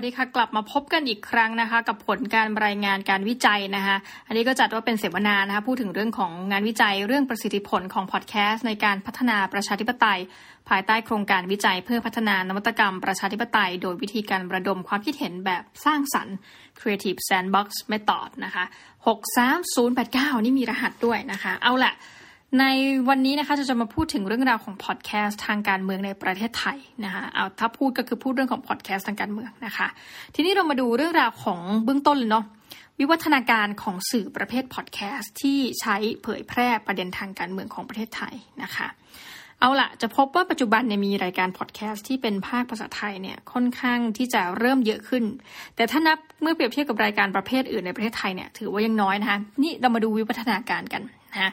วัสดีค่ะ กลับมาพบกันอีกครั้งนะคะ กับผลการรายงานการวิจัยนะคะอันนี้ก็จัดว่าเป็นเสวนานะคะพูดถึงเรื่องของงานวิจัยเรื่องประสิทธิผลของพอดแคสต์ในการพัฒนาประชาธิปไตย ภายใต้โครงการวิจัยเพื่อพัฒนานวัตกรรมประชาธิปไตย โดยวิธีการระดมความคิดเห็นแบบสร้างสรรค์ Creative Sandbox Method นะคะ63089 นี่มีรหัสด้วยนะคะ เอาละ ในวันนี้นะคะจะจะมาพูดถึงเรื่องราวของพอดแคสต์ทางการเมืองในประเทศไทยนะคะเอาถ้าพูดก็คือพูดเรื่องของพอดแคสต์ทางการเมืองนะคะ ทีนี้เรามาดูเรื่องราวของเบื้องต้นเลยเนาะวิวัฒนาการของสื่อประเภทพอดแคสต์ที่ใช้เผยแพร่ประเด็นทางการเมืองของประเทศไทยนะคะเอาละจะพบว่าปัจจุบันเนี่ยมีรายการพอดแคสต์ที่เป็นภาคภาษาไทยเนี่ยค่อนข้างที่จะเริ่มเยอะขึ้น แต่ถ้านับเมื่อเปรียบเทียบกับรายการประเภทอื่นในประเทศไทยเนี่ยถือว่ายังน้อยนะคะนี่เรามาดูวิวัฒนาการกันนะ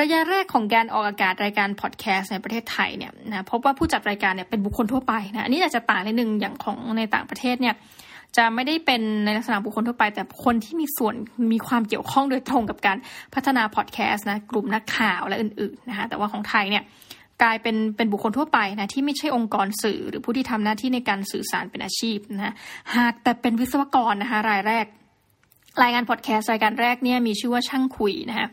ระยะแรกของการออกอากาศรายการพอดแคสต์ในประเทศไทยเนี่ยนะพบว่าผู้จัดรายการเนี่ยเป็นบุคคลทั่วไปนะอันนี้อาจจะต่างนิดนึงอย่างของในต่างประเทศเนี่ยจะไม่ได้เป็นในลักษณะบุคคลทั่วไป แต่คนที่มีส่วนมีความเกี่ยวข้องโดยตรงกับการพัฒนาพอดแคสต์นะกลุ่มนักข่าวและอื่นๆนะคะแต่ว่าของไทยเนี่ยกลายเป็นเป็นบุคคลทั่วไปนะที่ไม่ใช่องค์กรสื่อหรือผู้ที่ทำหน้าที่ในการสื่อสารเป็นอาชีพนะหากแต่เป็นวิศวกรนะคะรายแรก รายการพอดแคสต์รายการแรกเนี่ยมีชื่อว่าช่างคุยนะคะ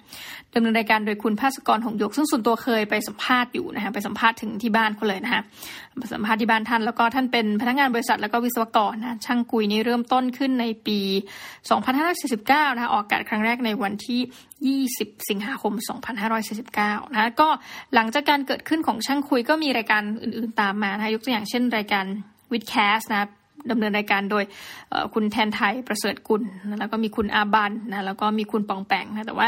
ดำเนินรายการโดยคุณภาสกรหงยกซึ่งส่วนตัวเคยไปสัมภาษณ์อยู่นะคะไปสัมภาษณ์ถึงที่บ้านเขาเลยนะคะไปสัมภาษณ์ที่บ้านท่านแล้วก็ท่านเป็นพนักงานบริษัทแล้วก็วิศวกรนะช่างคุยนี้เริ่มต้นขึ้นในปี 2549นะคะออกอากาศครั้งแรกในวันที่ 20 สิงหาคม 2549นะคะก็หลังจากการเกิดขึ้นของช่างคุยก็มีรายการอื่นๆตามมานะคะยกตัวอย่างเช่นรายการวิดแคสนะ ดำเนินรายการโดยคุณแทนไทยประเสริฐกุลแล้วก็มีคุณอาบันนะแล้วก็มีคุณปองแปงนะแต่ว่า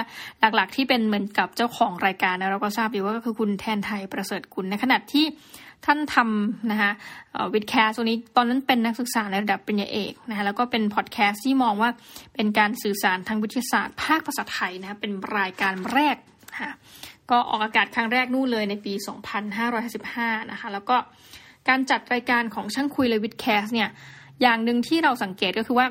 หลักๆที่เป็นเหมือนกับเจ้าของรายการนะเราก็ทราบดีว่าก็คือคุณแทนไทยประเสริฐกุลในขณะที่ท่านทำนะคะวิดแคสตัวนี้ตอนนั้นเป็นนักศึกษาในระดับปริญญาเอกนะคะแล้วก็เป็นพอดแคสต์ที่มองว่าเป็นการสื่อสารทางวิทยาศาสตร์ ภาคภาษาไทยนะเป็นรายการแรกนะคะก็ออกอากาศครั้งแรกนู่นเลยในปี 2555 นะคะ แล้วก็ การจัดรายการของช่างคุยเลยวิดแคสเนี่ยอย่างหนึ่งที่เราสังเกตก็คือว่า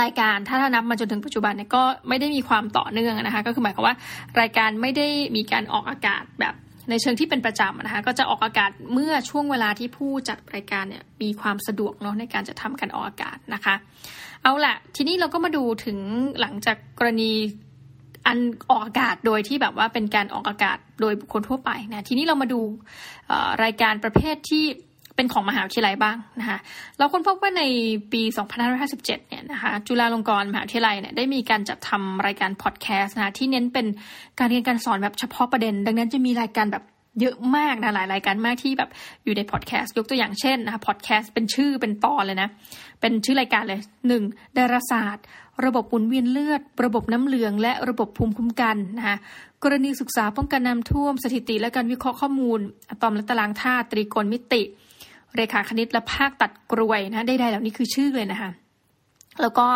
รายการถ้าถ้านับมาจนถึงปัจจุบันเนี่ยก็ไม่ได้มีความต่อเนื่องนะคะ ก็คือหมายความว่ารายการไม่ได้มีการออกอากาศแบบในเชิงที่เป็นประจำนะคะก็จะออกอากาศเมื่อช่วงเวลาที่ผู้จัดรายการเนี่ยมีความสะดวกเนาะในการจะทำการออกอากาศนะคะ เอาละทีนี้เราก็มาดูถึงหลังจากกรณี อันออกอากาศโดยที่แบบว่าเป็นการออกอากาศโดยบุคคลทั่วไปนะทีนี้เรามาดูรายการประเภทที่เป็นของมหาวิทยาลัยบ้างนะคะเราค้นพบว่าในปี 2557 เนี่ยนะคะจุฬาลงกรณ์มหาวิทยาลัยเนี่ยได้มีการจัดทำรายการพอดแคสต์นะคะที่เน้นเป็นการเรียนการสอนแบบเฉพาะประเด็น ดังนั้นจะมีรายการแบบเยอะมากนะหลายรายการมากที่แบบอยู่ในพอดแคสต์ยกตัวอย่างเช่นนะคะพอดแคสต์เป็นชื่อเป็นตอนเลยนะ เป็นชื่อรายการเลยหนึ่งดาราศาสตร์ ระบบหมุนเวียนเลือด ระบบน้ำเหลือง และระบบภูมิคุ้มกันนะคะกรณีศึกษาป้องกันน้ำท่วมสถิติและการวิเคราะห์ข้อมูลอะตอมและตารางธาตุตรีโกณมิติ เรขาคณิตและภาคตัดกรวยนะได้ๆเหล่านี้คือชื่อเลยนะคะ แล้วก็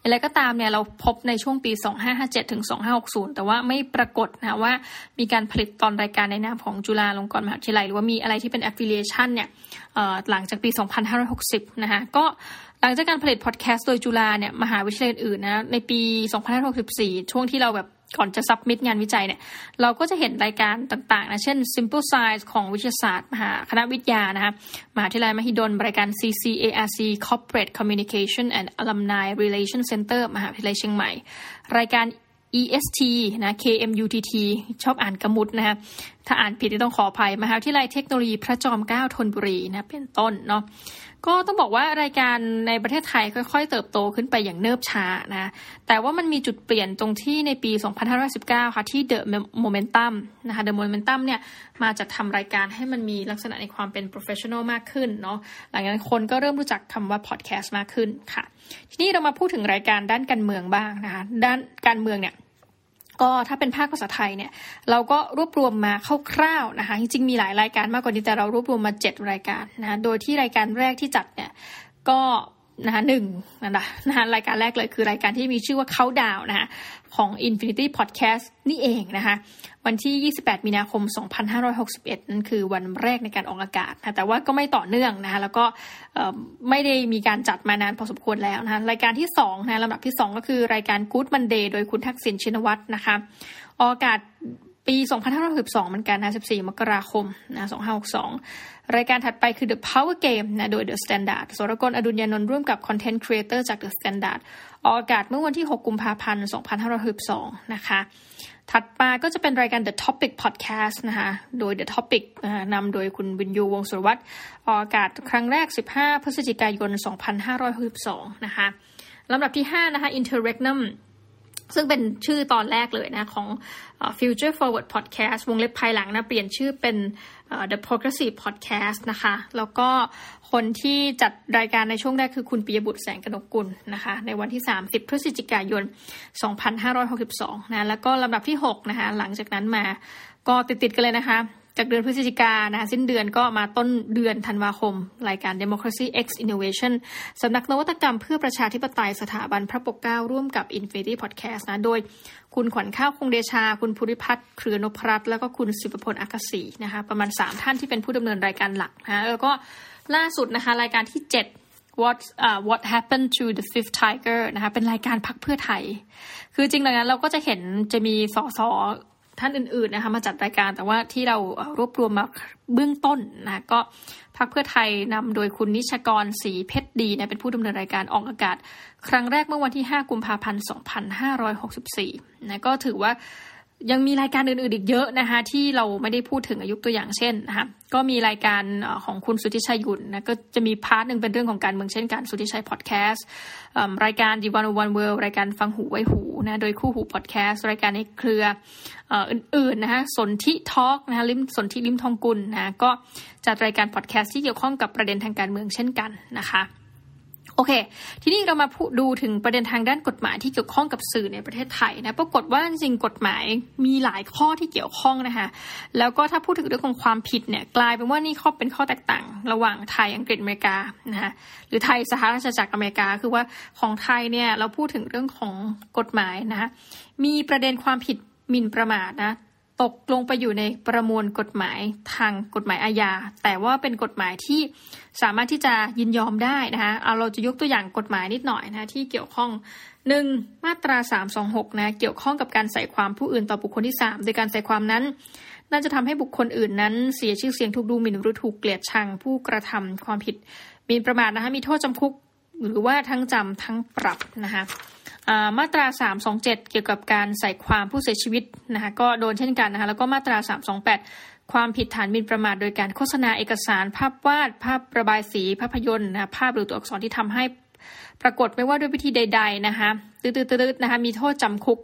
อย่างไรก็ตามเนี่ยเราพบในช่วงปี 2557ถึง2560 แต่ว่าไม่ปรากฏนะว่ามีการผลิตตอนรายการในนามของจุฬาลงกรณ์มหาวิทยาลัย หรือว่ามีอะไรที่เป็น affiliation เนี่ยหลังจากปี 2560 นะคะก็หลังจากการผลิตพอดแคสต์โดยจุฬาเนี่ยมหาวิทยาลัยอื่นนะในปี 2564 ช่วงที่เราแบบ ก่อนจะซับมิดงานวิจัยเนี่ยเราก็จะเห็นรายการต่างๆนะเช่น Simple Science ของวิทยาศาสตร์มหาคณะวิทยานะคะมหาวิทยาลัยมหิดลรายการ CCARC Corporate Communication and Alumni Relation Center มหาวิทยาลัยเชียงใหม่ รายการ EST นะ KMUTT ชอบอ่านกระมุดนะคะถ้าอ่านผิดต้องขออภัยมหาวิทยาลัยเทคโนโลยีพระจอมเกล้าธนบุรีนะเป็นต้นเนาะ ก็ต้องบอกว่ารายการในประเทศไทยค่อยๆ เติบโตขึ้นไปอย่างเนิบช้านะ แต่ว่ามันมีจุดเปลี่ยนตรงที่ในปี 2519 ค่ะ ที่ The Momentum นะคะ The Momentum เนี่ยมาจัดทำรายการให้มันมีลักษณะในความเป็น professional มากขึ้นเนาะ หลังจากนั้นคนก็เริ่มรู้จักคำว่า podcast มากขึ้นค่ะ ทีนี้เรามาพูดถึงรายการด้านการเมืองบ้างนะคะ ด้านการเมืองเนี่ย ก็ถ้าเป็นภาคภาษาไทยเนี่ยเราก็รวบรวมมาคร่าวๆนะคะจริงๆมีหลายรายการมากกว่านี้แต่เรารวบรวมมาเจ็ดรายการนะโดยที่รายการแรกที่จัดเนี่ยก็ นะคะหนึ่งนะคะนะคะรายการแรกเลยคือรายการที่มีชื่อว่าเขาดาวนะคะของ Infinity Podcast นี่เองนะคะวันที่ 28 มีนาคม 2561 นั่นคือวันแรกในการออกอากาศนะแต่ว่าก็ไม่ต่อเนื่องนะคะแล้วก็ไม่ได้มีการจัดมานานพอสมควรแล้วนะคะรายการที่2นะลำดับที่ 2 ก็คือรายการ Good Monday โดยคุณทักษิณชินวัตรนะคะออกอากาศ ปี 2562 เหมือนกันนะ 14 มกราคมนะ2562 รายการถัดไปคือ The Power Game นะ โดย The Standard สรกลอดุลยานนท์ร่วมกับ Content Creator จาก The Standard ออกอากาศเมื่อวันที่ 6 กุมภาพันธ์ 2562 นะคะ ถัดมาก็จะเป็นรายการ The Topic Podcast นะคะโดย The Topic นำโดยคุณวินยูวงสุรวัตรออกอากาศครั้งแรก 15 พฤศจิกายน 2562 นะคะลำดับที่ 5 นะคะ Interregnum ซึ่งเป็นชื่อตอนแรกเลยนะ ของ Future Forward Podcast วงเล็บภายหลังนะ เปลี่ยนชื่อเป็น The Progressive Podcast นะคะ แล้วก็คนที่จัดรายการในช่วงแรกคือคุณปิยบุตรแสงกนกกุลนะคะ ในวันที่ 30 พฤศจิกายน 2562 นะ แล้วก็ลำดับที่ 6 นะคะ หลังจากนั้นมาก็ติดติดกันเลยนะคะ จากเดือนพฤศจิกานะคะสิ้นเดือนก็มาต้นเดือนธันวาคม รายการ Democracy X Innovation สำนักนวัตกรรมเพื่อประชาธิปไตยสถาบันพระปกเกล้าร่วมกับ Infinity Podcast นะ โดยคุณขวัญข้าวคงเดชา คุณภูริพัฒน์เครือนพรัตน์แล้วก็คุณสิบพลอักษีนะคะ ประมาณ 3 ท่านที่เป็นผู้ดำเนินรายการหลักนะแล้วก็ล่าสุดนะคะ รายการที่ 7 What uh, What happened to the fifth tiger นะคะเป็นรายการพักเพื่อไทย คือจริงแล้วเราก็จะเห็นจะมีสส ท่านอื่นๆนะคะมาจัดรายการแต่ว่าที่เรารวบรวมมาเบื้องต้นนะก็พรรคเพื่อไทยนำโดยคุณนิชกรศรีเพชรดีนะเป็นผู้ดำเนินรายการออกอากาศ ครั้งแรกเมื่อวันที่ 5 กุมภาพันธ์ 2564นะก็ถือว่า ยังมีรายการอื่นๆอีกเยอะนะคะที่เราไม่ได้พูดถึงอ่ายกตัวอย่างเช่นนะคะก็มีรายการของคุณสุทธิชัยยุนนะก็จะมี part หนึ่งเป็นเรื่องของการเมืองเช่นการสุทธิชัยพอดแคสต์รายการดีวันวันเวิลด์รายการฟังหูไว้หูนะโดยคู่หูพอดแคสต์รายการในเครืออื่นๆนะคะสนธิทอล์กนะคะลิมสนธิลิ้มทองกุลนะก็จัดรายการพอดแคสต์ที่เกี่ยวข้องกับประเด็นทางการเมืองเช่นกันนะคะ โอเค ทีนี้เรามาดูถึงประเด็นทางด้านกฎหมายที่เกี่ยวข้องกับสื่อในประเทศไทยนะปรากฏว่าจริงกฎหมายมีหลายข้อที่เกี่ยวข้องนะคะแล้วก็ถ้าพูดถึงเรื่องของความผิดเนี่ยกลายเป็นว่านี่ข้อเป็นข้อแตกต่าง ระหว่างไทยอังกฤษอเมริกานะคะหรือไทยสหราชอาณาจักรอเมริกา คือว่าของไทยเนี่ยเราพูดถึงเรื่องของกฎหมายนะคะมีประเด็นความผิดหมิ่นประมาทนะ ตกลงไปอยู่ในประมวลกฎหมายทางกฎหมายอาญา แต่ว่าเป็นกฎหมายที่สามารถที่จะยินยอมได้นะคะเอาเราจะยกตัวอย่างกฎหมายนิดหน่อยนะะที่เกี่ยวข้องหนึ่งมาตรา 326 นะเกี่ยวข้องกับการใส่ความผู้อื่นต่อบุคคลที่ 3 โดยการใส่ความนั้น น่าจะทำให้บุคคลอื่นนั้น เสียชื่อเสียงถูกดูหมิ่นหรือถูกเกลียดชังผู้กระทำความผิดหมิ่นประมาทนะคะมีโทษจำคุกหรือว่าทั้งจำทั้งปรับนะคะ มาตรา 327 เกี่ยวกับการใส่ความผู้เสียชีวิตนะคะก็โดนเช่นกันนะคะแล้วก็มาตรา 328 ความผิดฐานมินประมาทโดยการโฆษณาเอกสาร ภาพวาด ภาพระบายสีภาพยนตร์นะภาพหรือตัวอักษรที่ทำให้ปรากฏไม่ว่าด้วยวิธีใด ๆนะคะตืดๆนะคะมีโทษจำคุก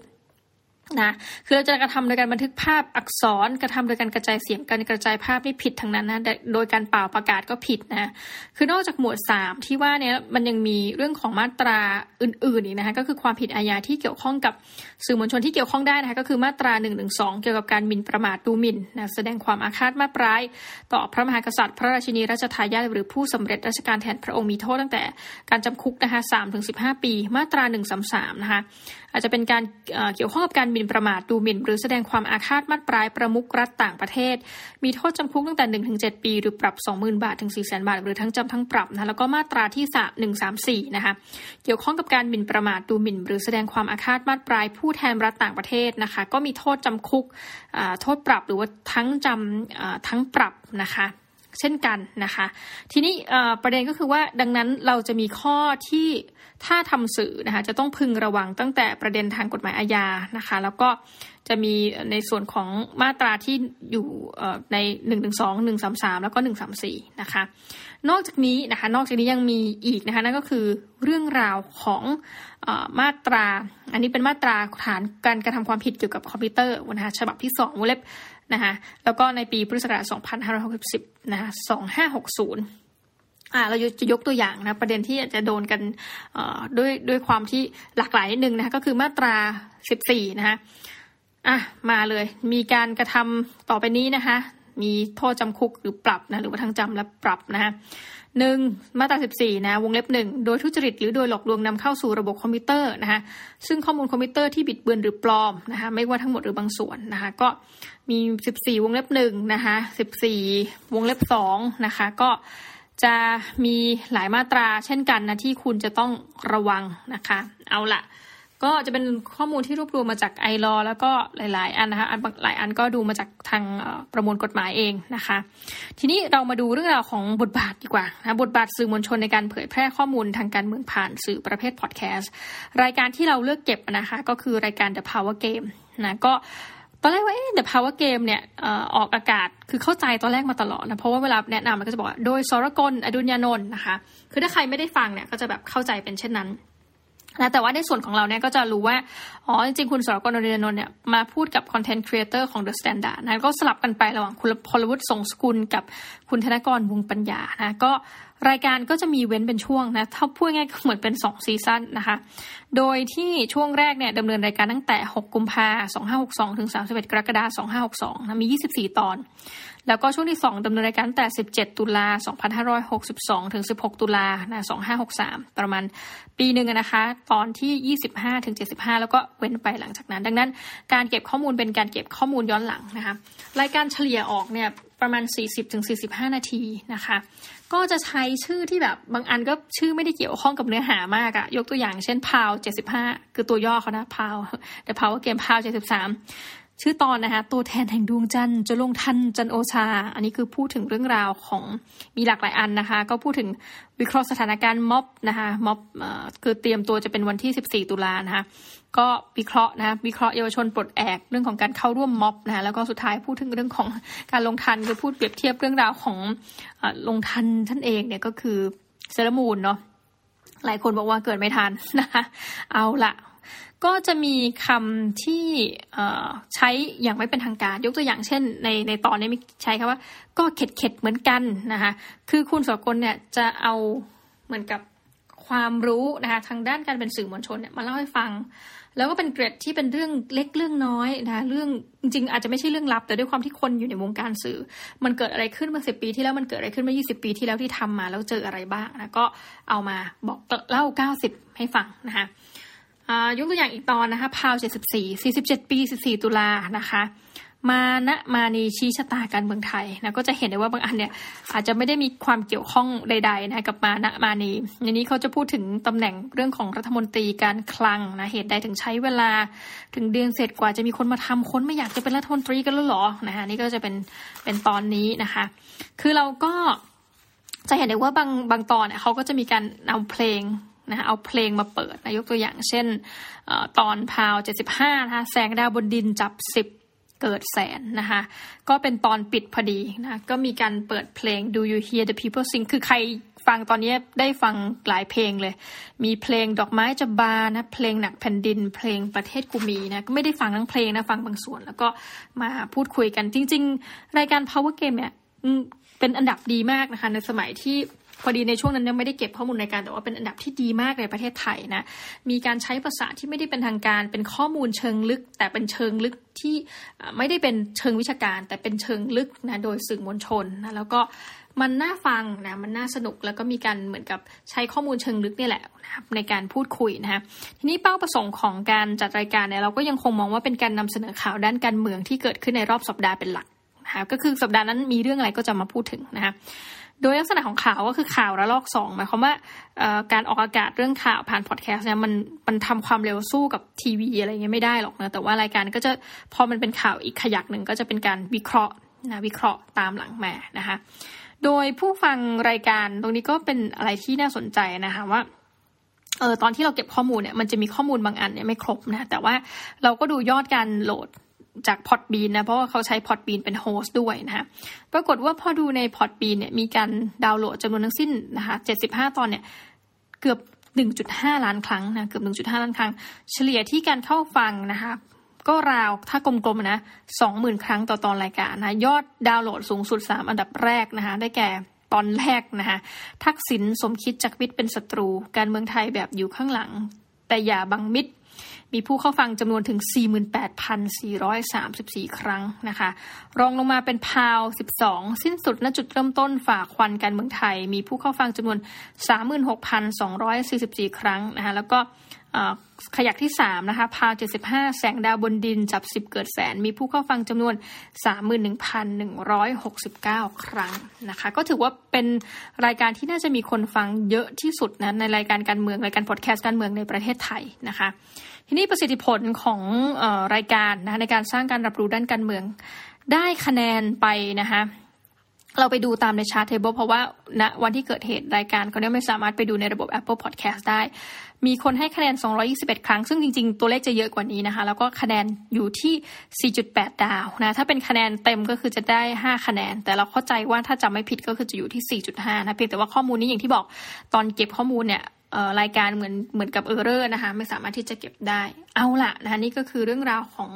นะคือเราจะกระทำโดยการบันทึกภาพอักษรกระทำโดยการกระจายเสียงการกระจายภาพนี่ผิดทั้งนั้นนะโดยการเป่าประกาศก็ผิดนะคือนอกจากหมวด 3 ที่ว่าเนี่ยมันยังมีเรื่องของมาตราอื่นๆอีกนะคะก็คือความผิดอาญาที่เกี่ยวข้องกับสื่อมวลชนที่เกี่ยวข้องได้นะคะก็คือมาตรา1นึเกี่ยวกับการหมิ่นประมาทดูหมิ่นนะแสดงความอาฆาตมาปร้าย ต่อพระมหากษัตริย์ พระราชินีราชทายาทหรือผู้สำเร็จราชการแทนพระองค์มีโทษตั้งแต่การจำคุกนะคะสามถึงสิบห้าปี มาตราหนึ่งสามสามนะคะ อาจจะเป็นการเกี่ยวข้องกับการหมิ่นประมาทดูหมิ่น หรือแสดงความอาฆาตมาปลายประมุขรัฐต่างประเทศ มีโทษจำคุกตั้งแต่1นถึงเปี หรือปรับ 20,000 บาทถึง 4 0 0 0 0 0บาท หรือทั้งจำทั้งปรับนะแล้วก็มาตราที่134นะคะเกี่ยวข้องกับการหมิ่นประมาทดูหมิ่น หรือแสดงความอาฆาตมาปลายผู้แทนรัฐต่างประเทศนะคะก็มีโทษจำคุกโทษปรับหรือว่าทั้งจำทั้งปรับนะคะ เช่นกันนะคะ ทีนี้ประเด็นก็คือว่าดังนั้นเราจะมีข้อที่ถ้าทำสื่อนะคะจะต้องพึงระวังตั้งแต่ประเด็นทางกฎหมายอาญานะคะ แล้วก็จะมีในส่วนของมาตราที่อยู่ใน1นึ1 3 3 แล้วก็ 134 นะคะ นอกจากนี้นะคะนอกจากนี้ยังมีอีกนะคะนั่นก็คือเรื่องราวของอมาตรา อันนี้เป็นมาตราฐานการกระทำความผิดเกี่ยวกับคอมพิวเตอร์นะคะฉบับที่2วงเล็บ นะคะแล้วก็ในปีพุทธศักราช2560นะคะ2560อ่าเราจะยกตัวอย่างนะประเด็นที่อาจจะโดนกันด้วยด้วยความที่หลากหลายนิดนึงนะคะก็คือมาตรา 14 นะคะอะมาเลยมีการกระทำต่อไปนี้นะคะมีโทษจำคุกหรือปรับนะหรือว่าทั้งจำและปรับนะคะ หนึ่งมาตราสิบสี่นะ วงเล็บหนึ่งโดยทุจริตหรือโดยหลอกลวงนำเข้าสู่ระบบคอมพิวเตอร์นะคะซึ่งข้อมูลคอมพิวเตอร์ที่บิดเบือนหรือปลอมนะคะไม่ว่าทั้งหมดหรือบางส่วนนะคะก็มีสิบสี่วงเล็บหนึ่งนะคะสิบสี่วงเล็บสองนะคะก็จะมีหลายมาตราเช่นกันนะที่คุณจะต้องระวังนะคะ เอาละ ก็จะเป็นข้อมูลที่รวบรวมมาจากไอรอแล้วก็หลาย ๆ อันนะคะอันหลายอันก็ดูมาจากทางประมวลกฎหมายเองนะคะ ทีนี้เรามาดูเรื่องราวของบทบาทดีกว่านะบทบาทสื่อมวลชนในการเผยแพร่ข้อมูลทางการเมืองผ่านสื่อประเภทพอดแคสต์รายการที่เราเลือกเก็บนะคะก็คือรายการ The Power Game นะก็ตอนแรกว่าเอ๊ะ The Power Game เนี่ยออกอากาศคือเข้าใจตอนแรกมาตลอดนะ เพราะว่าเวลาแนะนำมันก็จะบอกโดยสรกลอดุลยานนท์นะคะ คือถ้าใครไม่ได้ฟังเนี่ยก็จะแบบเข้าใจเป็นเช่นนั้น นะแต่ว่าในส่วนของเราเนี่ยก็จะรู้ว่า อ๋อ จริงๆ คุณสรกลอดุลยานนท์เนี่ยมาพูดกับ content creator ของ The Standard นะก็สลับกันไประหว่างคุณพลวุฒิสงสกุลกับคุณธนกรวงปัญญานะก็รายการก็จะมีเว้นเป็นช่วงนะถ้าพูดง่ายก็เหมือนเป็น 2 season นะคะ โดยที่ช่วงแรกเนี่ยดำเนินรายการตั้งแต่ 6 กุมภา2562 ถึง 31 กรกฎาคม2562นะมี 24 ตอน แล้วก็ช่วงที่ 2ดำเนินรายการตั้งแต่ 17 ตุลา 2562 ถึง 16 ตุลานะ2563 ประมาณปีหนึ่งนะคะ ตอนที่ 25 ถึง 75 แล้วก็เว้นไปหลังจากนั้น ดังนั้นการเก็บข้อมูลเป็นการเก็บข้อมูลย้อนหลังนะคะ รายการเฉลี่ยออกเนี่ยประมาณ 40 ถึง 45 นาทีนะคะ ก็จะใช้ชื่อที่แบบบางอันก็ชื่อไม่ได้เกี่ยวข้องกับเนื้อหามากอะยกตัวอย่างเช่นพาว 75 คือตัวย่อเขานะพาว แต่พาวเกมพาว 73 ชื่อตอนนะคะตัวแทนแห่งดวงจันทร์จะลงทันจันโอชา อันนี้คือพูดถึงเรื่องราวของมีหลากหลายอันนะคะ ก็พูดถึงวิเคราะห์สถานการณ์ม็อบนะคะม็อบคือเตรียมตัวจะเป็นวันที่ 14 ตุลานะคะก็วิเคราะห์นะวิเคราะห์เยาวชนปลดแอกเรื่องของการเข้าร่วมม็อบนะคะแล้วก็สุดท้ายพูดถึงเรื่องของการลงทันคือพูดเปรียบเทียบเรื่องราวของอลงทันท่านเองเนี่ยก็คือเซรามูนเนาะหลายคนบอกว่าเกิดไม่ทันนะคะเอาละ ก็จะมีคำที่ใช้อย่างไม่เป็นทางการ ยกตัวอย่างเช่น ในในตอนนี้มีใช้คำว่า ก็เข็ดเข็ดเหมือนกันนะคะคือคุณสกลเนี่ยจะเอาเหมือนกับความรู้นะคะทางด้านการเป็นสื่อมวลชนเนี่ยมาเล่าให้ฟัง แล้วก็เป็นเกรดที่เป็นเรื่องเล็กเรื่องน้อยนะะเรื่องจริงๆอาจจะไม่ใช่เรื่องลับ แต่ด้วยความที่คนอยู่ในวงการสื่อ มันเกิดอะไรขึ้นเมื่อสิปีที่แล้วมันเกิดอะไรขึ้นเมื่อยี่สิบปีที่แล้วที่ทำมาแล้วเจออะไรบ้างนะก็เอามาบอกเล่าเก้าสิบให้ฟังนะคะ ยกตัวอย่างอีกตอนนะคะพาวเจ็ดสิบสี่สี่สิบเจ็ดปีสิบสี่ตุลานะคะ มาณมานีชี้ชะตาการเมืองไทยนะก็จะเห็นได้ว่าบางอันเนี่ยอาจจะไม่ได้มีความเกี่ยวข้องใดๆนะกับมาณมานีในนี้เขาจะพูดถึงตำแหน่งเรื่องของรัฐมนตรีการคลังนะเหตุใดถึงใช้เวลาถึงเดือนเสร็จกว่าจะมีคนมาทำคนไม่อยากจะเป็นรัฐมนตรีกันแล้วหรอนะคะนี่ก็จะเป็นเป็นตอนนี้นะคะ คือเราก็จะเห็นได้ว่าบางบางตอนเนี่ยเขาก็จะมีการเอาเพลง นะเอาเพลงมาเปิดนะยกตัวอย่างเช่นอตอนพาว75นะคะแสงดาวบนดินจับ10เกิดแสนนะคะก็เป็นตอนปิดพอดีนะก็มีการเปิดเพลง Do You Hear the People Sing คือใครฟังตอนนี้ได้ฟังหลายเพลงเลย มีเพลงดอกไม้จะบานนะเพลงหนักแผ่นดิน เพลงประเทศกูมีนะก็ไม่ได้ฟังทั้งเพลงนะฟังบางส่วน แล้วก็มาพูดคุยกันจริง ๆ รายการ Power Game เนี่ยเป็นอันดับดีมากนะคะในสมัยที่ พอดีในช่วงนั้นยังไม่ได้เก็บข้อมูลในการ แต่ว่าเป็นอันดับที่ดีมากในประเทศไทยนะ มีการใช้ภาษาที่ไม่ได้เป็นทางการ เป็นข้อมูลเชิงลึก แต่เป็นเชิงลึกที่ไม่ได้เป็นเชิงวิชาการ แต่เป็นเชิงลึกนะโดยสื่อมวลชนนะแล้วก็มันน่าฟังนะมันน่าสนุกแล้วก็มีการเหมือนกับใช้ข้อมูลเชิงลึกนี่แหละนะครับในการพูดคุยนะฮะทีนี้เป้าประสงค์ของการจัดรายการเนี่ยเราก็ยังคงมองว่าเป็นการนำเสนอข่าวด้านการเมืองที่เกิดขึ้นในรอบสัปดาห์เป็นหลักนะคะก็คือสัปดาห์นั้นมีเรื่องอะไรก็จะมาพูดถึงนะคะ โดยลักษณะของข่าวก็คือข่าวระลอกสองหมายความว่าการออกอากาศเรื่องข่าวผ่านพอดแคสต์เนี่ยมันมันทำความเร็วสู้กับทีวีอะไรเงี้ยไม่ได้หรอกนะแต่ว่ารายการก็จะพอมันเป็นข่าวอีกขยักหนึ่งก็จะเป็นการวิเคราะห์นะวิเคราะห์ตามหลังมานะคะโดยผู้ฟังรายการตรงนี้ก็เป็นอะไรที่น่าสนใจนะคะว่าเออตอนที่เราเก็บข้อมูลเนี่ยมันจะมีข้อมูลบางอันเนี่ยไม่ครบนะแต่ว่าเราก็ดูยอดการโหลด จากพอดบีนนะเพราะว่าเขาใช้พอดบีนเป็นโฮสต์ด้วยนะคะปรากฏว่าพอดูในพอดบีนเนี่ยมีการดาวน์โหลดจำนวนทั้งสิ้นนะคะ75 ตอนเนี่ยเกือบ 1.5 ล้านครั้งนะเกือบ 1.5 ล้านครั้ง เฉลี่ยที่การเข้าฟังนะคะก็ราวถ้ากลมๆนะ20,000ครั้งต่อตอนรายการนะยอดดาวน์โหลดสูงสุด 3 อันดับแรกนะคะได้แก่ตอนแรกนะคะทักษิณสมคิดจักวิทย์เป็นศัตรู การเมืองไทยแบบอยู่ข้างหลัง แต่อย่าบังมิด มีผู้เข้าฟังจำนวนถึง 48,434 ครั้งนะคะ รองลงมาเป็นพาว 12 สิ้นสุดณจุดเริ่มต้นฝากควันการเมืองไทย มีผู้เข้าฟังจำนวน 36,244 ครั้งนะคะแล้วก็ ขยักที่ 3 นะคะ พาว75 แสงดาวบนดิน จับ 10 เกิดแสน มีผู้เข้าฟังจำนวน 31,169 ครั้งนะคะ ก็ถือว่าเป็นรายการที่น่าจะมีคนฟังเยอะที่สุดนะ ในรายการการเมือง รายการพอดแคสต์การเมืองในประเทศไทยนะคะ ทีนี้ประสิทธิผลของออรายการนะในการสร้างการรับรู้ด้านการเมือง ได้คะแนนไปนะคะเราไปดูตามใน Chartable เพราะว่าณวันที่เกิดเหตุรายการเขาเนี่ยไม่สามารถไปดูในระบบ Apple Podcast ได้ มีคนให้คะแนน 221 ครั้ง ซึ่งจริงๆ ตัวเลขจะเยอะกว่านี้นะคะ แล้วก็คะแนนอยู่ที่ 4.8 ดาวนะ ถ้าเป็นคะแนนเต็มก็คือจะได้ 5 คะแนน แต่เราเข้าใจว่าถ้าจำไม่ผิดก็คือจะอยู่ที่ 4.5 นะเพียงแต่ว่าข้อมูลนี้อย่างที่บอกตอนเก็บข้อมูลเนี่ยรายการเหมือนเหมือนกับเออร์เรอร์นะคะ ไม่สามารถที่จะเก็บได้ เอาละนะคะนี่ก็คือเรื่องราวของ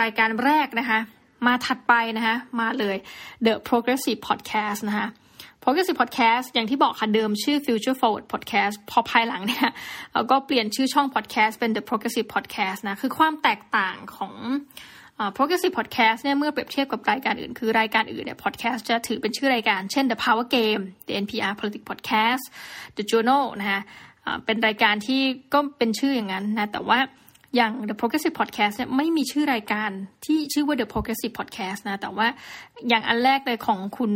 รายการแรกนะคะ มาถัดไปนะคะ มาเลย The Progressive Podcast นะคะ Progressive Podcast อย่างที่บอกค่ะเดิมชื่อ Future Forward Podcast พอภายหลังเนี่ยเราก็เปลี่ยนชื่อช่อง podcast เป็น The Progressive Podcast นะ คือความแตกต่างของ progressive podcast เนี่ยเมื่อเปรียบเทียบกับรายการอื่น คือรายการอื่นเนี่ย podcast จะถือเป็นชื่อรายการ เช่น The Power Game The NPR Politics Podcast The Journal นะคะเป็นรายการที่ก็เป็นชื่ออย่างนั้นนะแต่ว่า อย่าง The Progressive Podcast เนี่ยไม่มีชื่อรายการที่ชื่อว่า The Progressive Podcast นะ แต่ว่าอย่างอันแรกเลยของคุณ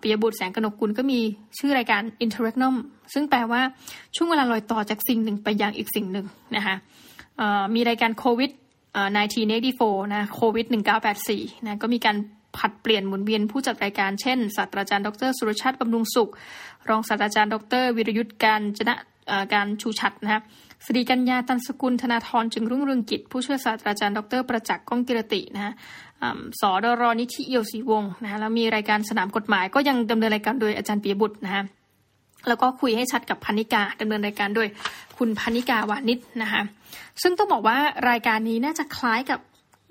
ปิยบุตรแสงกนกุลก็มีชื่อรายการ Interregnum ซึ่งแปลว่าช่วงเวลาลอยต่อจากสิ่งหนึ่งไปยังอีกสิ่งหนึ่งนะคะมีรายการโควิด1984นะโควิด1984นะก็มีการผัดเปลี่ยนหมุนเวียนผู้จัดรายการเช่นศาสตราจารย์ดรสุรชาติบำรุงสุข รองศาสตราจารย์ดร วิรยุทธ์การจนะการชูชัดนะ สรีกัญญาตันสกุลธนาธรจึงรุ่งเรืองกิจ ผู้ช่วยศาสตราจารย์ดรประจักษ์ก้องกิรตินะฮะศ.ดร.นิธิเอียวศรีวงศ์นะแล้วมีรายการสนามกฎหมายก็ยังดำเนินรายการโดยอาจารย์ปิยบุตรนะฮะแล้วก็คุยให้ชัดกับพรรณิการ์ดำเนินรายการโดยคุณพรรณิการ์ วานิชนะคะซึ่งต้องบอกว่ารายการนี้น่าจะคล้ายกับ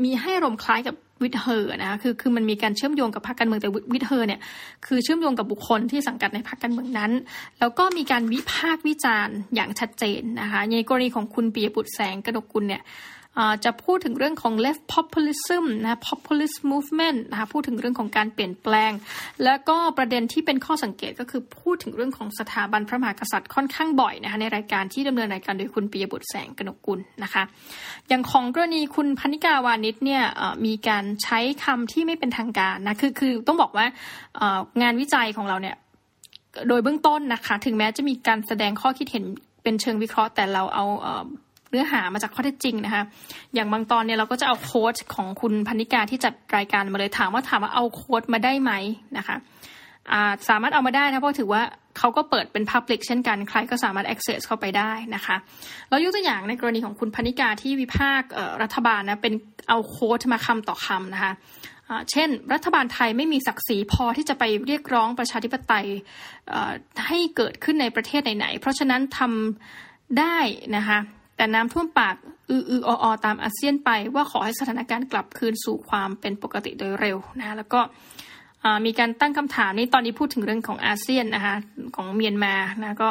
มีอารมณ์คล้ายกับ With Her นะคะคือคือมันมีการเชื่อมโยงกับพรรคการเมืองแต่ With Her เนี่ยคือเชื่อมโยงกับบุคคลที่สังกัดในพรรคการเมืองนั้น แล้วก็มีการวิพากษ์วิจารณ์อย่างชัดเจนนะคะในกรณีของคุณปียบุตรแสงกนกุลเนี่ย จะพูดถึงเรื่องของ left populism นะ populist movement นะคะพูดถึงเรื่องของการเปลี่ยนแปลง แล้วก็ประเด็นที่เป็นข้อสังเกตก็คือพูดถึงเรื่องของสถาบันพระมหากษัตริย์ค่อนข้างบ่อยนะคะในรายการที่ดำเนินรายการโดยคุณปียบุตรแสงกนกุลนะคะอย่างของกรณีคุณพนิกาวานิชเนี่ยมีการใช้คำที่ไม่เป็นทางการนะคือคือต้องบอกว่างานวิจัยของเราเนี่ยโดยเบื้องต้นนะคะ ถึงแม้จะมีการแสดงข้อคิดเห็นเป็นเชิงวิเคราะห์ แต่เราเอา เนื้อหามาจากข้อเท็จจริงนะคะ อย่างบางตอนเนี่ยเราก็จะเอาโค้ดของคุณพันิกาที่จัดรายการมาเลยถามว่าถามว่าเอาโค้ดมาได้ไหมนะคะสามารถเอามาได้นะเพราะถือว่าเขาก็เปิดเป็น Public เช่นกันใครก็สามารถ access เข้าไปได้นะคะแล้วยกตัวอย่างในกรณีของคุณพนิกาที่วิพากษ์รัฐบาลนะเป็นเอาโค้ดมาคำต่อคำนะคะเช่น รัฐบาลไทยไม่มีศักดิ์ศรีพอที่จะไปเรียกร้องประชาธิปไตยให้เกิดขึ้นในประเทศไหนๆเพราะฉะนั้นทำได้นะคะ แต่น้ำท่วมปากอืออืออตามอาเซียนไป ว่าขอให้สถานการณ์กลับคืนสู่ความเป็นปกติโดยเร็วนะแล้วก็มีการตั้งคำถามนี้ตอนนี้พูดถึงเรื่องของอาเซียนนะคะของเมียนมานะก็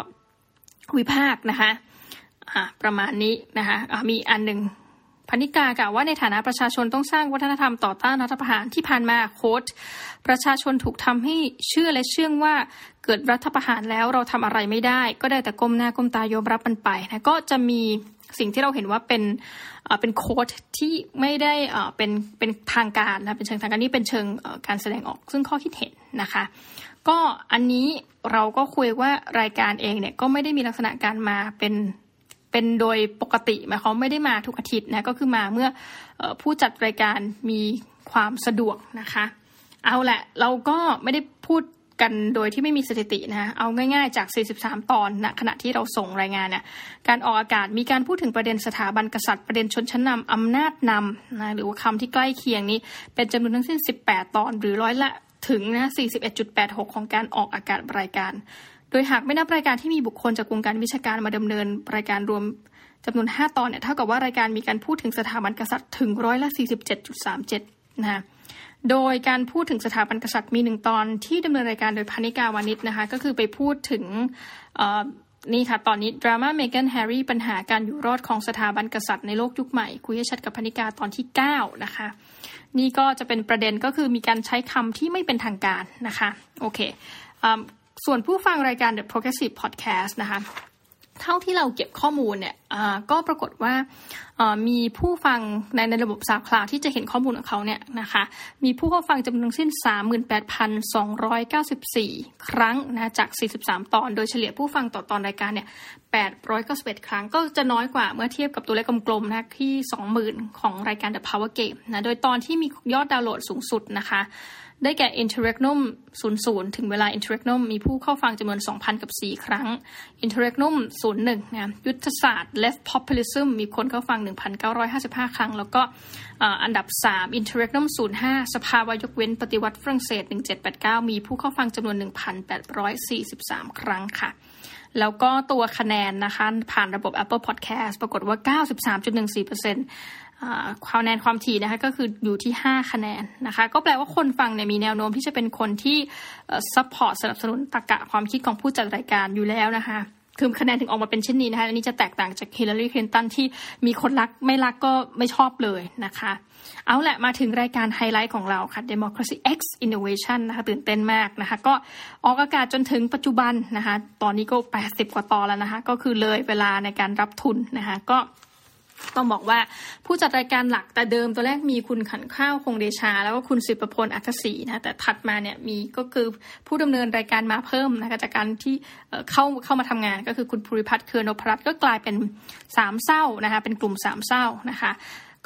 วิพากษ์นะคะประมาณนี้นะคะมีอันหนึ่ง พนิกากล่าวว่าในฐานะประชาชนต้องสร้างวัฒนธรรมต่อต้านรัฐประหารที่ผ่านมาโค้ดประชาชนถูกทำให้เชื่อและเชื่องว่าเกิดรัฐประหารแล้วเราทำอะไรไม่ได้ ก็ได้แต่ก้มหน้าก้มตายอมรับมันไปนะก็จะมีสิ่งที่เราเห็นว่าเป็นเป็นโค้ดที่ไม่ได้เป็นเป็นทางการนะเป็นเชิงทางการนี่เป็นเชิงการแสดงออกซึ่งข้อคิดเห็นนะคะ ก็อันนี้เราก็คุยว่ารายการเองเนี่ยก็ไม่ได้มีลักษณะการมาเป็น เป็นโดยปกติหมายความไม่ได้มาทุกอาทิตย์นะก็คือมาเมื่ออผู้จัดรายการมีความสะดวกนะคะ เอาแหละเราก็ไม่ได้พูดกันโดยที่ไม่มีสถิตินะเอาง่ายๆจาก 43 ตอนนะขณะที่เราส่งรายงานเนี่ยการออกอากาศมีการพูดถึงประเด็นสถาบันกษัตริย์ประเด็นชนชั้นนำอำนาจนำนะหรือว่าคำที่ใกล้เคียงนี้ เป็นจำนวนทั้งสิ้น 18 ตอนหรือร้อยละถึงนะ 41.86 ของการออกอากาศรายการ โดยหากไม่นับรายการที่มีบุคคลจากวงการวิชาการมาดำเนิน รายการรวมจำนวน 5 ตอนเนี่ยเท่ากับว่ารายการมีการพูดถึงสถาบันกษัตริย์ถึงร้อยละ47.37นะคะโดยการพูดถึงสถาบันกษัตริย์มีหนึ่งตอนที่ดำเนินรายการโดยพรรณิการ์ วานิชนะคะก็คือไปพูดถึงนี่ค่ะ ตอนนี้ดราม่าเมแกนแฮร์รี่ปัญหาการอยู่รอดของสถาบันกษัตริย์ในโลกยุคใหม่ คุยให้ชัดกับพรรณิการ์ตอนที่ 9 นะคะ นี่ก็จะเป็นประเด็นก็คือมีการใช้คำที่ไม่เป็นทางการนะคะ โอเค ส่วนผู้ฟังรายการ The Progressive Podcast นะคะเท่าที่เราเก็บข้อมูลเนี่ยก็ปรากฏว่ามีผู้ฟังในในระบบสาวคลาวที่จะเห็นข้อมูลของเขาเนี่ยนะคะมีผู้เข้าฟังจำนวนทั้งสิ้น 38,294 ครั้งนะจาก 43 ตอน โดยเฉลี่ยผู้ฟังต่อตอนรายการเนี่ย891 ครั้งก็จะน้อยกว่าเมื่อเทียบกับตัวเลขกลมๆนะที่ 20,000 ของรายการ The Power Game นะโดยตอนที่มียอดดาวน์โหลดสูงสุดนะคะ ได้แก่ Interregnum 00 ถึงเวลา Interregnum มีผู้เข้าฟังจำนวน 2,000 กับ 4 ครั้ง Interregnum 01 นะยุทธศาสตร์ Left Populism มีคนเข้าฟัง 1,955 ครั้ง แล้วก็อันดับ 3 Interregnum 05 สภาวะยกเว้นปฏิวัติฝรั่งเศส 1789 มีผู้เข้าฟังจำนวน 1,843 ครั้งค่ะแล้วก็ตัวคะแนนนะคะ ผ่านระบบ Apple Podcast ปรากฏว่า 93.14% คะแนนความถี่นะคะก็คืออยู่ที่ 5 คะแนนนะคะก็แปลว่าคนฟังเนี่ยมีแนวโน้มที่จะเป็นคนที่ support สนับสนุนตรรกะความคิดของผู้จัดรายการอยู่แล้วนะคะคือคะแนนถึงออกมาเป็นเช่นนี้นะคะอันนี้จะแตกต่างจากฮิลลารีคลินตันที่มีคนรักไม่รักก็ไม่ชอบเลยนะคะ เอาแหละมาถึงรายการไฮไลท์ของเราค่ะ Democracy X Innovation นะคะตื่นเต้นมากนะคะ ก็ออกอากาศจนถึงปัจจุบันนะคะ ตอนนี้ก็ 80 กว่าตอนแล้วนะคะ ก็คือเลยเวลาในการรับทุนนะคะ ก็ ต้องบอกว่าผู้จัดรายการหลักแต่เดิมตัวแรกมีคุณขันข้าวคงเดชา แล้วก็คุณสิบประพลอักษีนะแต่ถัดมาเนี่ยมีก็คือผู้ดำเนินรายการมาเพิ่มนะคะจากการที่เข้าเข้ามาทำงานก็คือคุณภูริพัฒน์เคือนพรัตน์ก็กลายเป็นสามเศร้านะคะเป็นกลุ่มสามเศร้านะคะ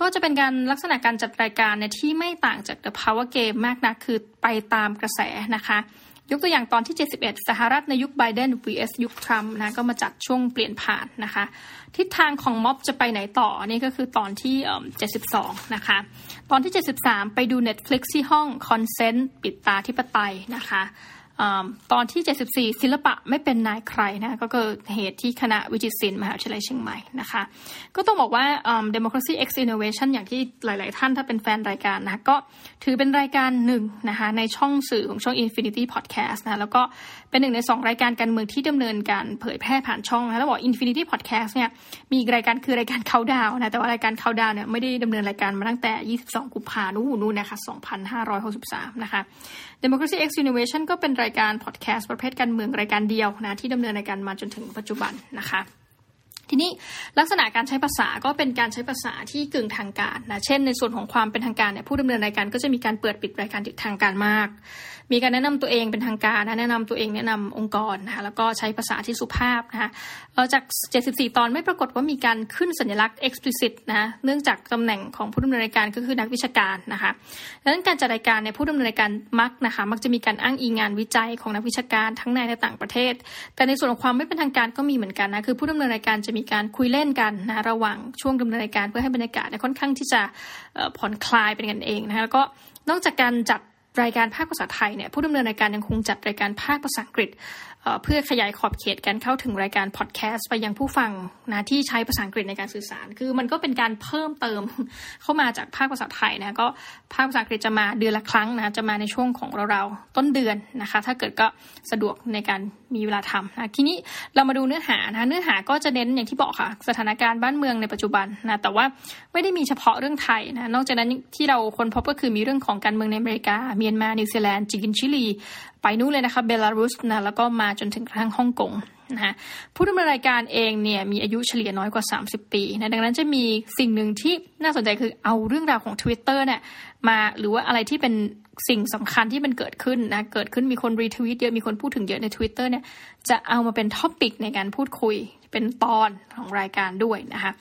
ก็จะเป็นการลักษณะการจัดรายการเนี่ยที่ไม่ต่างจาก The Power Game มากนะคือไปตามกระแสนะคะ ยกตัวอย่างตอนที่ 71 สหรัฐในยุคไบเดน vs ยุคทรัมป์นะก็มาจัดช่วงเปลี่ยนผ่านนะคะ ทิศทางของม็อบจะไปไหนต่อนี่ก็คือตอนที่ 72 นะคะ ตอนที่ 73 ไปดู Netflix ที่ห้องคอนเซนต์ปิดตาธิปไตยนะคะ ตอนที่ 74 ศิลปะไม่เป็นนายใครนะก็เกิดเหตุที่คณะวิจิตรศิลป์มหาวิทยาลัยเชียงใหม่นะคะ ก็ต้องบอกว่า democracy x innovation อย่างที่หลาย ๆ ท่านถ้าเป็นแฟนรายการนะก็ถือเป็นรายการหนึ่งนะคะในช่องสื่อของช่อง Infinity Podcast นะแล้วก็ เป็นหนึ่งในสองรายการการเมืองที่ดำเนินการเผยแพร่ผ่านช่องนะแล้วบอก Infinity Podcast เนี่ยมีรายการคือรายการเขาดาวนะแต่ว่ารายการเขาดาวเนี่ยไม่ได้ดำเนินรายการมาตั้งแต่ 22 กุมภาพันธ์นู้นนะคะ 2563 นะคะ Democracy X Innovation ก็เป็นรายการพอดแคสต์ประเภทการเมืองรายการเดียวนะที่ดำเนินรายการมาจนถึงปัจจุบันนะคะทีนี้ลักษณะการใช้ภาษาก็เป็นการใช้ภาษาที่กึ่งทางการนะเช่น ในส่วนของความเป็นทางการเนี่ยผู้ดำเนินรายการก็จะมีการเปิดปิดรายการทางการมากมีการแนะนำตัวเองเป็นทางการนะแนะนำตัวเองแนะนำองค์กรนะคะแล้วก็ใช้ภาษาที่สุภาพนะคะจาก 74 ตอนไม่ปรากฏว่ามีการขึ้นสัญลักษณ์ explicit นะเนื่องจากตำแหน่งของผู้ดำเนินรายการก็คือนักวิชาการนะคะดังนั้นการจัดรายการเนี่ยผู้ดำเนินรายการมักนะคะมักจะมีการอ้างอิงงานวิจัยของนักวิชาการทั้งในและต่างประเทศ แต่ในส่วนของความไม่เป็นทางการก็มีเหมือนกันนะคือผู้ดำเนินรายการจะมีการคุยเล่นกันนะระหว่างช่วงดำเนินรายการเพื่อให้บรรยากาศค่อนข้างที่จะผ่อนคลายเป็นกันเองนะคะแล้วก็นอกจากการจัด รายการภาคภาษาไทยเนี่ยผู้ดำเนินรายการยังคงจัดรายการภาคภาษาอังกฤษ เพื่อขยายขอบเขตการเข้าถึงรายการพอดแคสต์ไปยังผู้ฟังนะที่ใช้ภาษาอังกฤษในการสื่อสาร คือมันก็เป็นการเพิ่มเติมเข้ามาจากภาคภาษาไทยนะก็ภาคภาษาอังกฤษจะมาเดือนละครั้งนะจะมาในช่วงของเราๆต้นเดือนนะคะ ถ้าเกิดก็สะดวกในการมีเวลาทำนะทีนี้เรามาดูเนื้อหานะเนื้อหาก็จะเน้นอย่างที่บอกค่ะ สถานการณ์บ้านเมืองในปัจจุบันนะแต่ว่าไม่ได้มีเฉพาะเรื่องไทยนะนอกจากนั้นที่เราค้นพบก็คือมีเรื่องของการเมืองในอเมริกาเมียนมานิวซีแลนด์จีนชิลี ไปนู่นเลยนะคะเบลารุสนะแล้วก็มาจนถึงกระทั่งฮ่องกงนะคะผู้ดำเนินรายการเองเนี่ยมีอายุเฉลี่ยน้อยกว่า 30 ปีนะดังนั้นจะมีสิ่งหนึ่งที่น่าสนใจคือเอาเรื่องราวของ Twitter เนี่ยมาหรือว่าอะไรที่เป็นสิ่งสำคัญที่มันเกิดขึ้นนะเกิดขึ้นมีคนรีทวีตเยอะมีคนพูดถึงเยอะใน Twitter เนี่ยจะเอามาเป็น topic ในการพูดคุยเป็นตอนของรายการด้วยนะคะ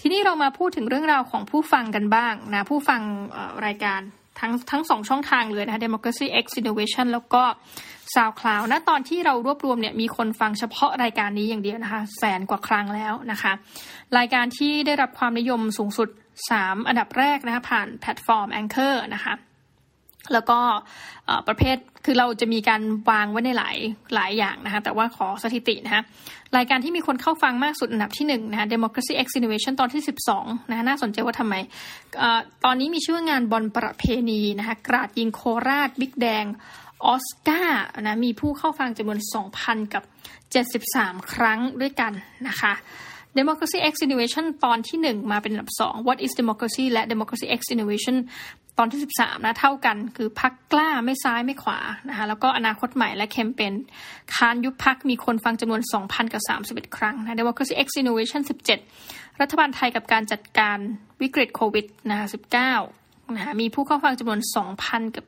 ทีนี้เรามาพูดถึงเรื่องราวของผู้ฟังกันบ้างนะผู้ฟังรายการ ทั้งทั้งสองช่องทางเลยนะคะ Democracy X Innovation แล้วก็ SoundCloud ณตอนที่เรารวบรวมเนี่ยมีคนฟังเฉพาะรายการนี้อย่างเดียวนะคะ แสนกว่าครั้งแล้วนะคะ รายการที่ได้รับความนิยมสูงสุด 3 อันดับแรกนะคะผ่านแพลตฟอร์ม Anchor นะคะ แล้วก็ประเภทคือเราจะมีการวางไว้ในหลายหลายอย่างนะคะแต่ว่าขอสถิตินะคะรายการที่มีคนเข้าฟังมากสุดอันดับที่1นนะคะ Democracy X Innovation ตอนที่ 12นะคะน่าสนใจว่าทำไมอตอนนี้มีชื่องานบอลประเพณีนะคะกราดยิงโคราช บิ๊กแดงออสการ์นะมีผู้เข้าฟังจำนวน 2,000 กับ 73 ครั้งด้วยกันนะคะ Democracy X Innovation ตอนที่ 1 มาเป็นอันดับ 2 What is Democracy และ Democracy X Innovation ตอนที่ 13 นะเท่ากัน คือพักกล้าไม่ซ้ายไม่ขวานะคะแล้วก็อนาคตใหม่และแคมเปญคานยุบพักมีคนฟังจำนวน 2,000 กับ 31 ครั้งนะ Democracy X Innovation 17 รัฐบาลไทยกับการจัดการวิกฤตโควิดนะคะ19นะคะมีผู้เข้าฟังจำนวน 2,000 กับ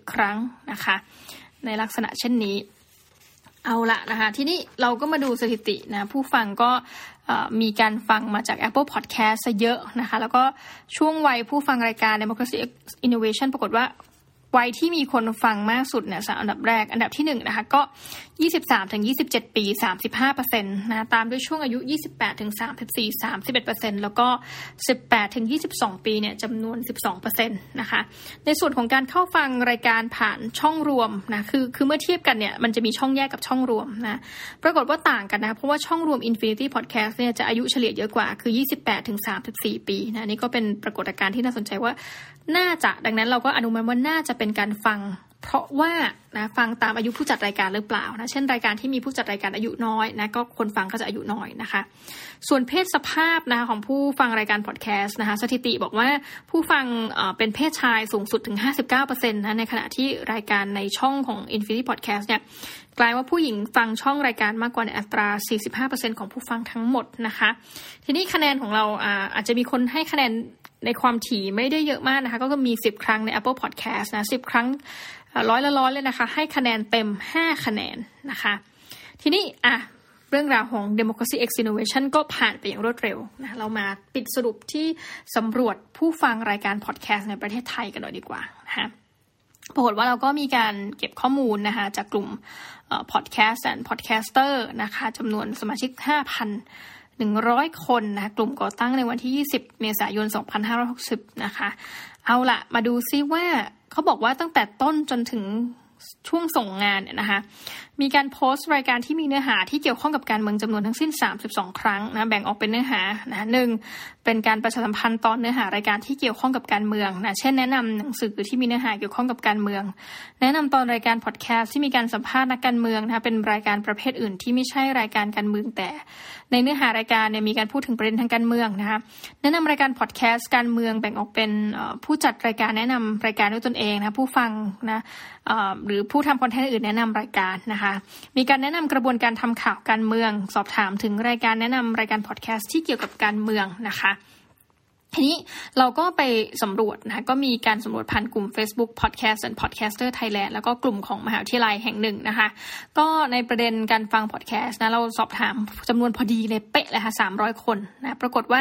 20 ครั้งนะคะ ในลักษณะเช่นนี้เอาละนะคะทีนี้เราก็มาดูสถิตินะผู้ฟังก็ มีการฟังมาจาก Apple Podcast เยอะนะคะ แล้วก็ช่วงวัยผู้ฟังรายการ Democracy Innovation ปรากฏว่า วัยที่มีคนฟังมากสุดเนี่ยสามอันดับแรก อันดับที่หนึ่งนะคะ ก็ 23ถึง27 ปี 35เปอร์เซ็นต์นะตามด้วยช่วงอายุ 28ถึง34 31เปอร์เซ็นต์แล้วก็ 18ถึง22 ปีเนี่ยจำนวน 12เปอร์เซ็นต์นะคะ ในส่วนของการเข้าฟังรายการผ่านช่องรวมนะคือคือเมื่อเทียบกันเนี่ยมันจะมีช่องแยกกับช่องรวมนะปรากฏว่าต่างกันนะเพราะว่าช่องรวม Infinity Podcast เนี่ยจะอายุเฉลี่ยเยอะกว่าคือ 28ถึง34 ปีนะนี่ก็เป็นปรากฏการณ์ที่น่าสนใจว่า น่าจะดังนั้นเราก็อนุมานว่าน่าจะเป็นการฟัง เพราะว่านะฟังตามอายุผู้จัดรายการหรือเปล่านะเช่นรายการที่มีผู้จัดรายการอายุน้อยนะก็คนฟังก็จะอายุน้อยนะคะ ส่วนเพศสภาพนะคะของผู้ฟังรายการพอดแคสต์นะคะสถิติบอกว่าผู้ฟังเป็นเพศชายสูงสุดถึง 59%นะในขณะที่รายการในช่องของ Infinity Podcast เนี่ยกลายว่าผู้หญิงฟังช่องรายการมากกว่าในอัตรา 45%ของผู้ฟังทั้งหมดนะคะ ทีนี้คะแนนของเราอาอาจจะมีคนให้คะแนน ในความถี่ไม่ได้เยอะมากนะคะ ก็มี 10 ครั้งใน Apple Podcast นะ10 ครั้งร้อยละร้อยเลยนะคะ ให้คะแนนเต็ม 5 คะแนนนะคะ ทีนี้อะเรื่องราวของ Democracy X Innovation ก็ผ่านไปอย่างรวดเร็วนะเรามาปิดสรุปที่สำรวจผู้ฟังรายการพอดแคสต์ในประเทศไทยกันหน่อยดีกว่านะคะปรากฏว่าเราก็มีการเก็บข้อมูลนะคะจากกลุ่มพอดแคสต์และ podcaster นะคะจำนวนสมาชิก 100 คนนะกลุ่มก่อตั้งในวันที่ 20 เมษายน 2560 นะคะ เอาละมาดูซิว่าเขาบอกว่าตั้งแต่ต้นจนถึงช่วงส่งงานเนี่ยนะคะ มีการโพสต์รายการที่มีเนื้อหาที่เกี่ยวข้องกับการเมืองจำนวนทั้งสิ้น 32 ครั้งนะแบ่งออกเป็นเนื้อหานะหนึ่งเป็นการประชาสัมพันธ์ตอนเนื้อหารายการที่เกี่ยวข้องกับการเมืองนะเช่นแนะนำหนังสือที่มีเนื้อหาเกี่ยวข้องกับการเมือง แนะนำตอนรายการพอดแคสต์ที่มีการสัมภาษณ์นักการเมืองนะเป็นรายการประเภทอื่นที่ไม่ใช่รายการการเมืองแต่ ในเนื้อหารายการเนี่ยมีการพูดถึงประเด็นทางการเมืองนะคะแนะนำรายการพอดแคสต์การเมืองแบ่งออกเป็นผู้จัดรายการแนะนำรายการด้วยตนเองนะผู้ฟังนะหรือผู้ทำคอนเทนต์อื่นแนะนำรายการนะคะมีการแนะนำกระบวนการทำข่าวการเมือง สอบถามถึงรายการแนะนำรายการพอดแคสต์ที่เกี่ยวกับการเมืองนะคะทีนี้เราก็ไปสำรวจนะคะก็มีการสำรวจผ่านกลุ่ม Facebook Podcast and Podcaster Thailand แล้วก็กลุ่มของมหาวิทยาลัยแห่งหนึ่งนะคะ ก็ในประเด็นการฟังพอดแคสต์นะเราสอบถามจำนวนพอดีเลยเป๊ะเลยค่ะสามร้อยคนนะปรากฏว่า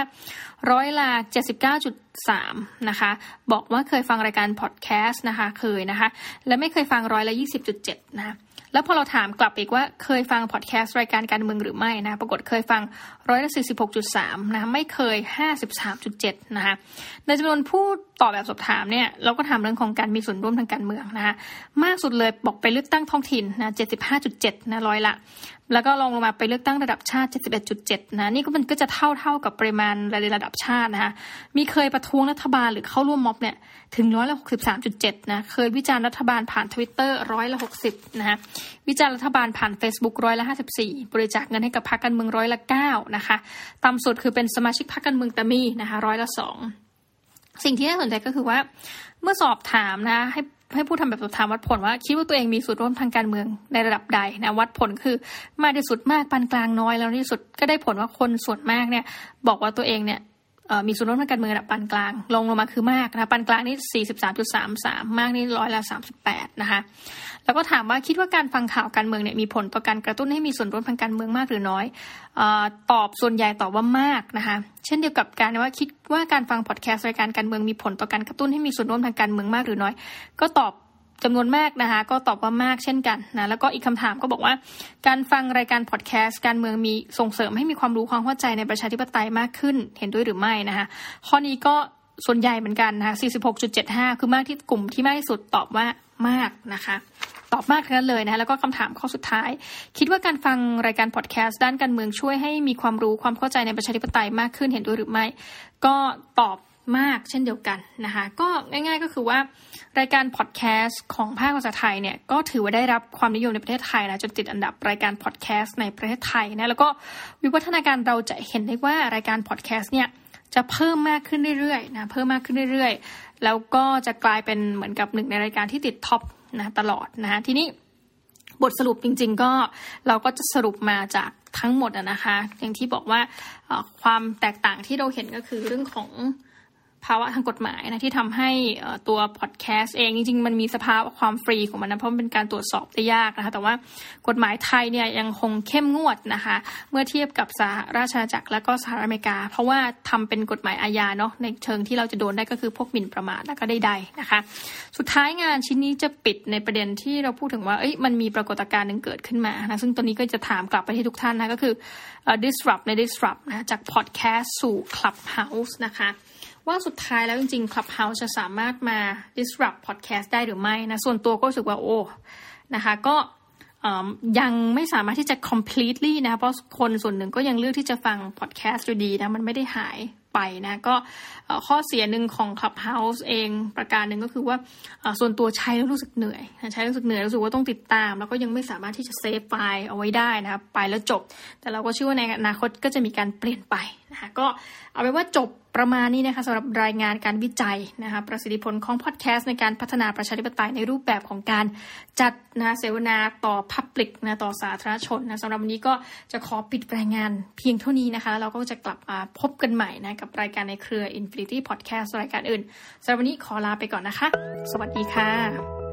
ร้อยละเจ็ดสิบเก้าจุดสามนะคะบอกว่าเคยฟังรายการพอดแคสต์นะคะเคยนะคะ และไม่เคยฟังร้อยละยี่สิบจุดเจ็ดนะคะ แล้วพอเราถามกลับอีกว่าเคยฟังพอดแคสต์รายการการเมืองหรือไม่นะ ปรากฏเคยฟังร้อยละสี่สิบหกจุดสามนะ ไม่เคยห้าสิบสามจุดเจ็ดนะคะในจำนวนผู้ ตอบแบบสอบถามเนี่ยเราก็ถามเรื่องของการมีส่วนร่วมทางการเมืองนะคะมากสุดเลยบอกไปเลือกตั้งท้องถิ่นนะเจ็ดสิบห้าจุดเจ็ดนะร้อยละ แล้วก็ลองลงมาไปเลือกตั้งระดับชาติ 71.7นะนี่ก็มันก็จะเท่าเท่ากับปริมาณรายระดับชาตินะคะมีเคยประท้วงรัฐบาลหรือเข้าร่วมม็อบเนี่ยถึงร้อยละ63.7นะเคยวิจารณ์รัฐบาลผ่านทวิตเตอร์ร้อยละ60นะคะวิจารณ์รัฐบาลผ่าน Facebook ร้อยละ54 บริจาคเงินให้กับพรรคการเมืองร้อยละ9นะคะต่ำสุดคือเป็นสมาชิกพรรคการเมืองแต่มีนะคะร้อยละ2 สิ่งที่น่าสนใจก็คือว่า เมื่อสอบถามนะ ให้ให้ผู้ทำแบบสอบถามวัดผลว่า คิดว่าตัวเองมีส่วนร่วมทางการเมืองในระดับใดนะวัดผลคือมากที่สุดมากปานกลางน้อยแล้วที่สุดก็ได้ผลว่าคนส่วนมากเนี่ย บอกว่าตัวเองเนี่ย มีส่วนร่วมทางการเมืองระดับปานกลาง ลงลงมาคือมากนะปานกลางนี่ 43.33 มากนี่ร้อยละ 38 นะคะ แล้วก็ถามว่าคิดว่าการฟังข่าวการเมืองเนี่ยมีผลต่อการกระตุ้นให้มีส่วนร่วมทางการเมืองมากหรือน้อยอตอบส่วนใหญ่ตอบว่ามากนะคะ เช่นเดียวกับการว่าคิดว่าการฟังพอดแคสต์รายการการเมืองมีผลต่อการกระตุ้นให้มีส่วนร่วมทางการเมืองมากหรือน้อย ก็ตอบ จำนวนมากนะคะก็ตอบว่ามากเช่นกันนะแล้วก็อีกคำถามก็บอกว่า การฟังรายการพอดแคสต์การเมืองมีส่งเสริมให้มีความรู้ความเข้าใจในประชาธิปไตยมากขึ้นเห็นด้วยหรือไม่นะคะข้อนี้ก็ส่วนใหญ่เหมือนกันนะคะ46.75 คือมากที่กลุ่มที่มากที่สุดตอบว่ามากนะคะ ตอบมากทั้งนั้นเลยนะคะแล้วก็คำถามข้อสุดท้าย คิดว่าการฟังรายการพอดแคสต์ด้านการเมืองช่วยให้มีความรู้ความเข้าใจในประชาธิปไตยมากขึ้นเห็นด้วยหรือไม่ ก็ตอบ มากเช่นเดียวกันนะคะ ก็ง่าย ๆ ก็คือว่ารายการพอดแคสต์ของภาคภาษาไทยเนี่ยก็ถือว่าได้รับความนิยมในประเทศไทยนะจนติดอันดับรายการพอดแคสต์ในประเทศไทยนะแล้วก็วิวัฒนาการเราจะเห็นได้ว่ารายการพอดแคสต์เนี่ยจะเพิ่มมากขึ้นเรื่อยๆนะเพิ่มมากขึ้นเรื่อยๆ แล้วก็จะกลายเป็นเหมือนกับหนึ่งในรายการที่ติดท็อปนะตลอดนะทีนี้บทสรุปจริง ๆ ก็เราก็จะสรุปมาจากทั้งหมดนะคะ อย่างที่บอกว่าความแตกต่างที่เราเห็นก็คือเรื่องของ ภาวะทางกฎหมายนะที่ทำให้ตัวพอดแคสต์เองจริงๆ มันมีสภาพความฟรีของมันนะเพราะมันเป็นการตรวจสอบได้ยากนะคะแต่ว่ากฎหมายไทยเนี่ยยังคงเข้มงวดนะคะเมื่อเทียบกับสหราชอาณาจักรและก็สหรัฐอเมริกา เพราะว่าทำเป็นกฎหมายอาญาเนาะในเชิงที่เราจะโดนได้ก็คือพวกหมิ่นประมาทแล้วก็ใดๆนะคะสุดท้ายงานชิ้นนี้จะปิดในประเด็นที่เราพูดถึงว่าเอ้ยมันมีปรากฏการณ์หนึ่งเกิดขึ้นมานะซึ่งตัวนี้ก็จะถามกลับไปที่ทุกท่านนะก็คือ disrupt ใน disrupt นะจาก podcast สู่ clubhouse นะคะ ว่าสุดท้ายแล้วจริงๆ Clubhouse จะสามารถมา disrupt podcast ได้หรือไม่นะส่วนตัวก็รู้สึกว่าโอ้นะคะก็ยังไม่สามารถที่จะ completely นะเพราะคนส่วนหนึ่งก็ยังเลือกที่จะฟัง podcast อยู่ดีนะมันไม่ได้หายไปนะก็ข้อเสียหนึ่งของ Clubhouse เองประการหนึ่งก็คือว่าส่วนตัวใช้แล้วรู้สึกเหนื่อยใช้รู้สึกเหนื่อยรู้สึกว่าต้องติดตาม แล้วก็ยังไม่สามารถที่จะเซฟไฟล์เอาไว้ได้นะครับไปแล้วจบ แต่เราก็เชื่อว่าในอนาคตก็จะมีการเปลี่ยนไปนะคะก็เอาไว้ว่าจบ ประมาณนี้นะคะสำหรับรายงานการวิจัยนะคะประสิทธิผลของพอดแคสต์ในการพัฒนาประชาธิปไตยในรูปแบบของการจัดนะเสวนาต่อพับลิกนะต่อสาธารณชนนะสำหรับวันนี้ก็จะขอปิดรายงานเพียงเท่านี้นะคะแล้วเราก็จะกลับมาพบกันใหม่นะกับรายการในเครือ Infinity Podcast รายการอื่นสำหรับวันนี้ขอลาไปก่อนนะคะ สวัสดีค่ะ